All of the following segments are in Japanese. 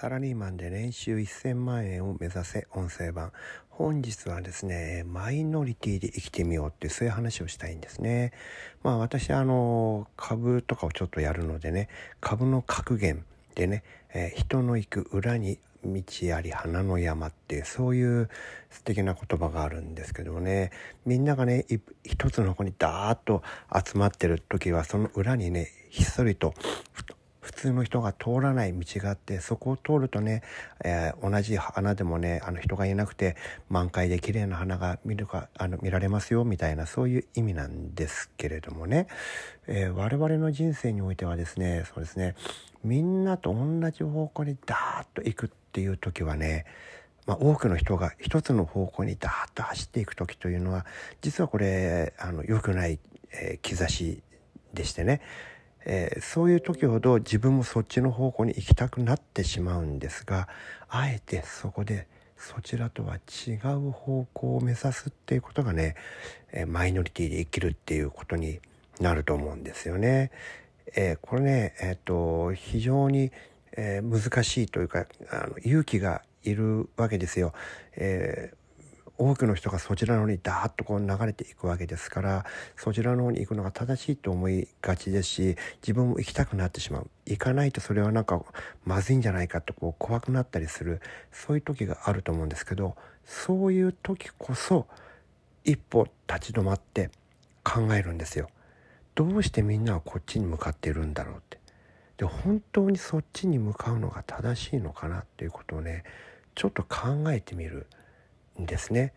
サラリーマンで年収1000万円を目指せ音声版。本日はですねマイノリティで生きてみようってそういう話をしたいんですね。まあ私あの株とかをちょっとやるのでね株の格言でね、えー、人の行く裏に道あり花の山ってそういう素敵な言葉があるんですけどもねみんながね一つの方にダーッと集まってる時はその裏にねひっそりと通の人が通らない道があってそこを通るとね、えー、同じ花でもねあの人がいなくて満開で綺麗な花が見るかあの見られますよみたいなそういう意味なんですけれどもね、えー、我々の人生においてはですねそうですねみんなと同じ方向にダーッと行くっていう時はねまあ、多くの人が一つの方向にダーッと走っていく時というのは実はこれあの良くない、えー、兆しでしてね。えー、そういう時ほど自分もそっちの方向に行きたくなってしまうんですがあえてそこでそちらとは違う方向を目指すっていうことがね、えー、マイノリティで生きるっていうことになると思うんですよね。えー、これね、えーと、非常に、え難しいというかあの勇気がいるわけですよ。え多くの人がそちらの方にダーッとこう流れていくわけですからそちらの方に行くのが正しいと思いがちですし自分も行きたくなってしまう行かないとそれはなんかまずいんじゃないかとこう怖くなったりするそういう時があると思うんですけどそういう時こそ一歩立ち止まって考えるんですよ。どうしてみんなはこっちに向かっているんだろうって。で本当にそっちに向かうのが正しいのかなっていうことをねちょっと考えてみる。んですね。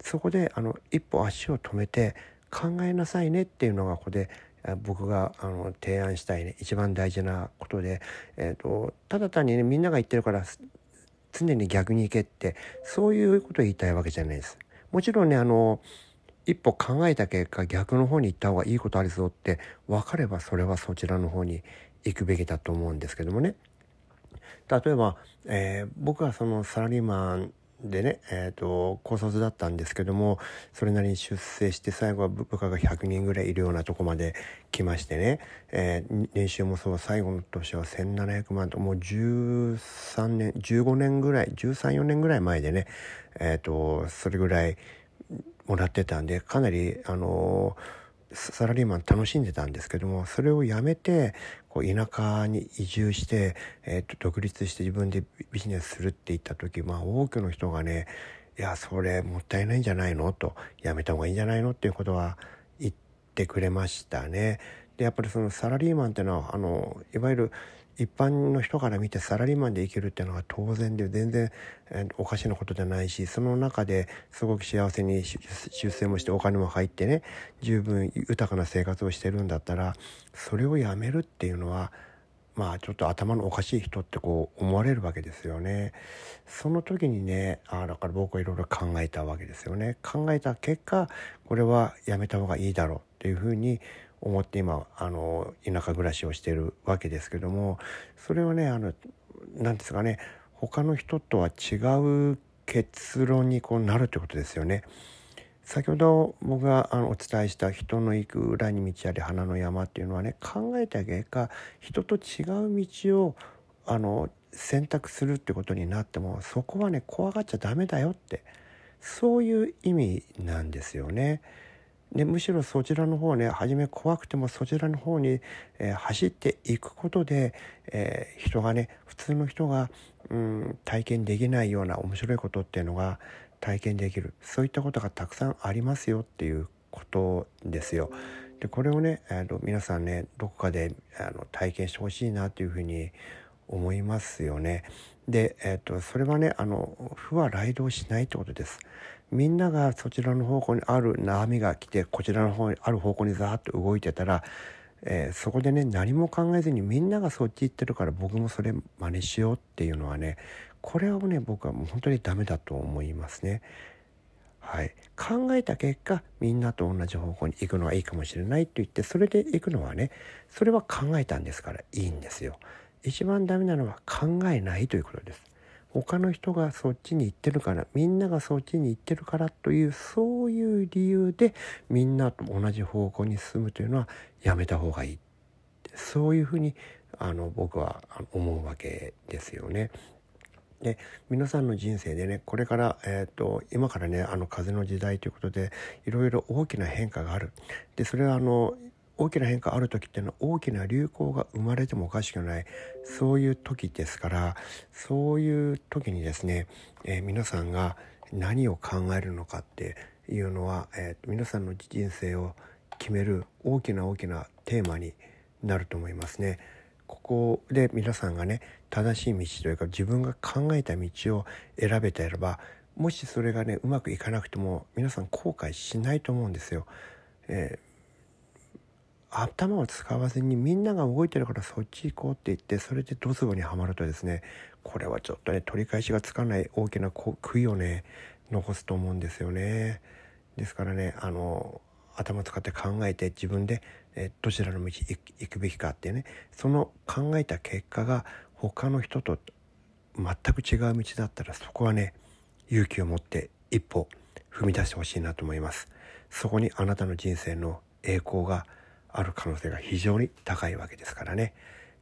そこであの一歩足を止めて考えなさいねっていうのがここで僕があの提案したいね一番大事なことで、えーと、ただ単にねみんなが言ってるから常に逆に行けってそういうことを言いたいわけじゃないです。もちろんねあの一歩考えた結果逆の方に行った方がいいことあるぞって分かればそれはそちらの方に行くべきだと思うんですけどもね例えば、えー、僕はそのサラリーマンでね、えーと、高卒だったんですけどもそれなりに出世して最後は部下が100人ぐらいいるようなとこまで来ましてね、えー、年収もそう最後の年は1700万ともう13年15年ぐらい13、4年ぐらい前でね、えーと、それぐらいもらってたんでかなりあのーサラリーマン楽しんでたんですけどもそれをやめてこう田舎に移住して、えー、と独立して自分でビジネスするって言った時、まあ、多くの人がねいやそれもったいないんじゃないの？とやめた方がいいんじゃないの？っていうことは言ってくれましたね。でやっぱりそのサラリーマンっていうのはあのいわゆる一般の人から見てサラリーマンで生きるっていうのは当然で全然、おかしなことじゃないしその中ですごく幸せに出世もしてお金も入ってね十分豊かな生活をしてるんだったらそれをやめるっていうのはまあちょっと頭のおかしい人ってこう思われるわけですよね。その時にねあだから僕はいろいろ考えたわけですよね。考えた結果これはやめた方がいいだろうっていうふうに思って今あの田舎暮らしをしているわけですけどもそれはねあの何ですかね他の人とは違う結論にこうなるってことですよね。先ほど僕があのお伝えした人の行く裏に道あり花の山っていうのはね考えた結果人と違う道をあの選択するってことになってもそこはね怖がっちゃダメだよってそういう意味なんですよね。でむしろそちらの方ね初め怖くてもそちらの方に、えー、走っていくことで、えー、人がね普通の人が、うん、体験できないような面白いことっていうのが体験できるそういったことがたくさんありますよっていうことですよ。でこれをねあの皆さんねどこかであの体験してほしいなというふうに思いますよね。で、えーと、それはねあの負は雷動しないってことです。みんながそちらの方向にある波が来てこちらの方にある方向にザーッと動いてたら、えー、そこでね何も考えずにみんながそっち行ってるから僕もそれ真似しようっていうのはねこれはね僕はもう本当にダメだと思いますね。はい、考えた結果みんなと同じ方向に行くのはいいかもしれないと言ってそれで行くのはねそれは考えたんですからいいんですよ。一番ダメなのは考えないということです。他の人がそっちに行ってるからみんながそっちに行ってるからというそういう理由でみんなと同じ方向に進むというのはやめた方がいいそういうふうにあの僕は思うわけですよね。で皆さんの人生でねこれから、えーと、今からねあの風の時代ということでいろいろ大きな変化があるでそれはあの大きな変化ある時っていうのは大きな流行が生まれてもおかしくないそういう時ですからそういう時にですね、えー、皆さんが何を考えるのかっていうのは、えー、皆さんの人生を決める大きな大きなテーマになると思いますね。ここで皆さんがね正しい道というか自分が考えた道を選べていればもしそれがねうまくいかなくても皆さん後悔しないと思うんですよ。えー、頭を使わずにみんなが動いてるからそっち行こうって言ってそれでドツボにはまるとですねこれはちょっとね取り返しがつかない大きな悔いをね残すと思うんですよね。ですからねあの頭使って考えて自分で、えどちらの道行くべきかってねその考えた結果が他の人と全く違う道だったらそこはね勇気を持って一歩踏み出してほしいなと思いますそこにあなたの人生の栄光がある可能性が非常に高いわけですからね。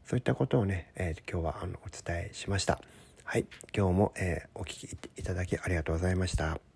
そういったことをね、えー、今日はあのお伝えしました。はい。今日も、えー、お聴きいただきありがとうございました。